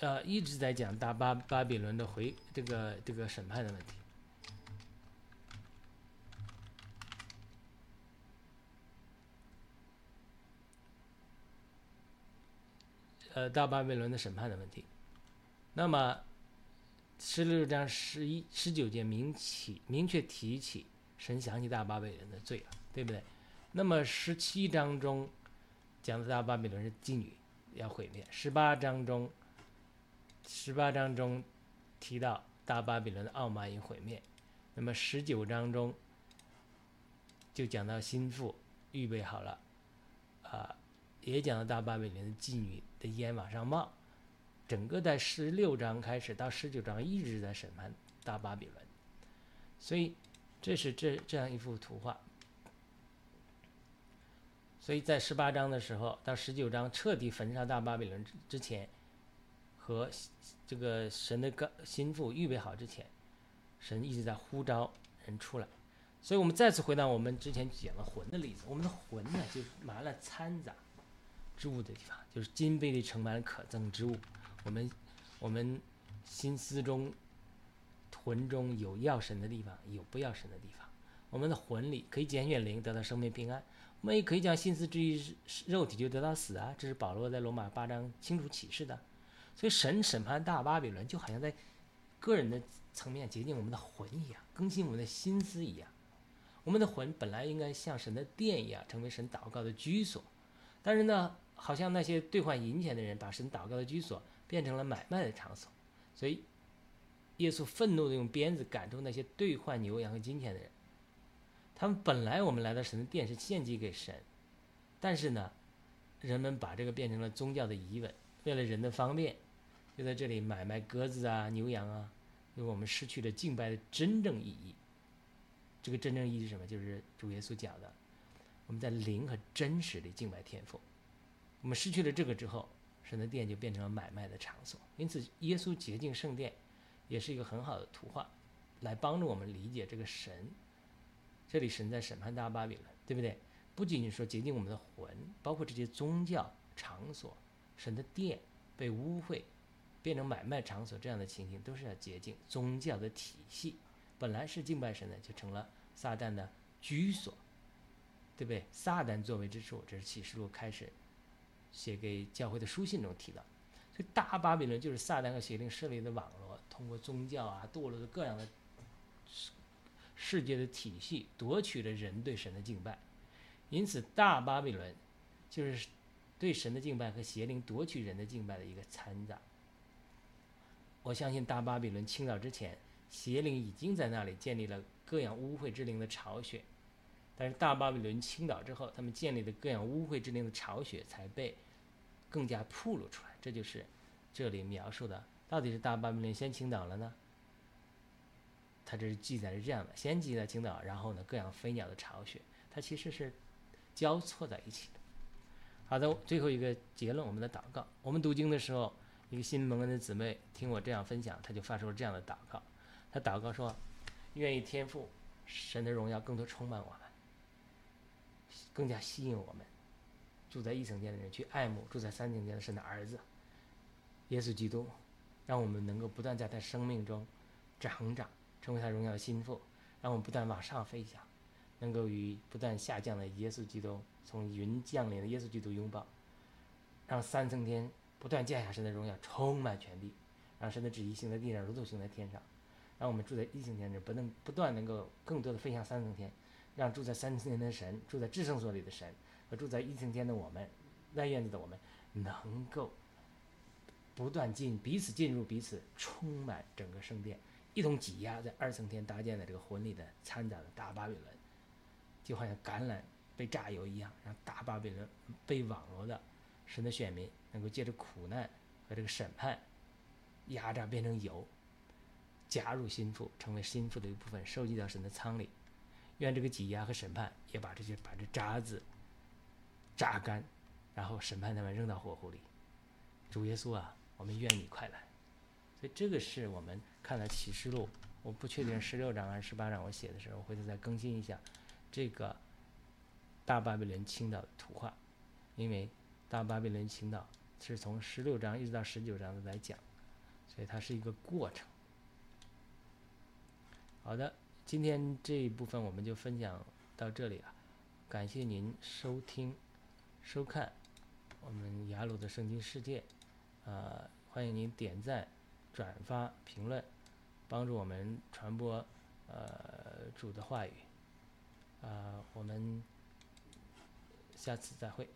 Speaker 1: 呃，一直在讲大巴巴比伦的回这个这个审判的问题。呃，大巴比伦的审判的问题。那么十六章十一十九节明起明确提起神想起大巴比伦的罪了，对不对？那么十七章中讲的大巴比伦是妓女要毁灭，十八章中。十八章中提到大巴比伦的傲慢与毁灭，那么十九章中就讲到心腹预备好了，啊，也讲到大巴比伦的妓女的烟往上冒，整个在十六章开始到十九章一直在审判大巴比伦，所以这是这这样一幅图画，所以在十八章的时候到十九章彻底焚烧大巴比伦之之前。和这个神的个心腹预备好之前，神一直在呼召人出来，所以我们再次回到我们之前讲了魂的例子。我们的魂呢，就是埋了掺杂之物的地方，就是金杯里盛满了可憎之物。我们我们心思中、魂中有要神的地方，有不要神的地方。我们的魂里可以拣选灵，得到生命平安；我们也可以将心思置于肉体，就得到死啊！这是保罗在罗马八章清楚启示的。所以神审判大巴比伦，就好像在个人的层面洁净我们的魂一样，更新我们的心思一样。我们的魂本来应该像神的殿一样，成为神祷告的居所。但是呢，好像那些兑换银钱的人，把神祷告的居所变成了买卖的场所。所以，耶稣愤怒的用鞭子赶出那些兑换牛羊和金钱的人。他们本来我们来到神的殿是献祭给神，但是呢，人们把这个变成了宗教的疑问，为了人的方便。就在这里买卖鸽子啊、牛羊啊，因为我们失去了敬拜的真正意义。这个真正意义是什么？就是主耶稣讲的，我们在灵和真实的敬拜天赋。我们失去了这个之后，神的殿就变成了买卖的场所。因此，耶稣洁净圣殿，也是一个很好的图画，来帮助我们理解这个神。这里神在审判大巴比伦，对不对？不仅仅说洁净我们的魂，包括这些宗教场所、神的殿被污秽。变成买卖场所这样的情形，都是要洁净宗教的体系。本来是敬拜神的，就成了撒旦的居所，对不对？撒旦作为之处，这是启示录开始写给教会的书信中提到。所以大巴比伦就是撒旦和邪灵设立的网络，通过宗教啊、堕落的各样的世世界的体系，夺取了人对神的敬拜。因此，大巴比伦就是对神的敬拜和邪灵夺取人的敬拜的一个掺杂。我相信大巴比伦倾倒之前，邪灵已经在那里建立了各样污秽之灵的巢穴。但是大巴比伦倾倒之后，他们建立的各样污秽之灵的巢穴才被更加暴露出来。这就是这里描述的，到底是大巴比伦先倾倒了呢？它这是记载是这样的：先记载倾倒，然后呢，各样飞鸟的巢穴，它其实是交错在一起的。好的，最后一个结论，我们的祷告。我们读经的时候。一个新蒙恩的姊妹听我这样分享，她就发出了这样的祷告。她祷告说：“愿意天赋神的荣耀更多充满我们，更加吸引我们住在一层间的人去爱慕住在三层间的神的儿子耶稣基督，让我们能够不断在他生命中成长，成为他荣耀的心腹，让我们不断往上飞翔，能够与不断下降的耶稣基督从云降临的耶稣基督拥抱，让三层天。”不断降下神的荣耀，充满全地，让神的旨意行在地上，如同行在天上。让我们住在一层天里，不能不断能够更多的飞向三层天，让住在三层天的神，住在至圣所里的神，和住在一层天的我们，在院子的我们，能够不断进彼此进入彼此，充满整个圣殿，一同挤压在二层天搭建的这个婚礼的掺杂的大巴比伦，就好像橄榄被榨油一样，让大巴比伦被网罗的神的选民能够借着苦难和这个审判，压榨变成油，加入心腹，成为心腹的一部分，收集到神的仓里。愿这个挤压和审判也把这些把这渣子榨干，然后审判他们扔到火湖里。主耶稣啊，我们愿你快来。所以这个是我们看了启示录，我不确定十六章还是十八章，我写的时候，回头再更新一下这个大巴比伦倾倒的图画，因为大巴比伦倾倒是从十六章一直到十九章的来讲，所以它是一个过程。好的，今天这一部分我们就分享到这里了，感谢您收听、收看我们雅鲁的圣经世界，呃，欢迎您点赞。转发、评论，帮助我们传播呃主的话语。啊，我们下次再会。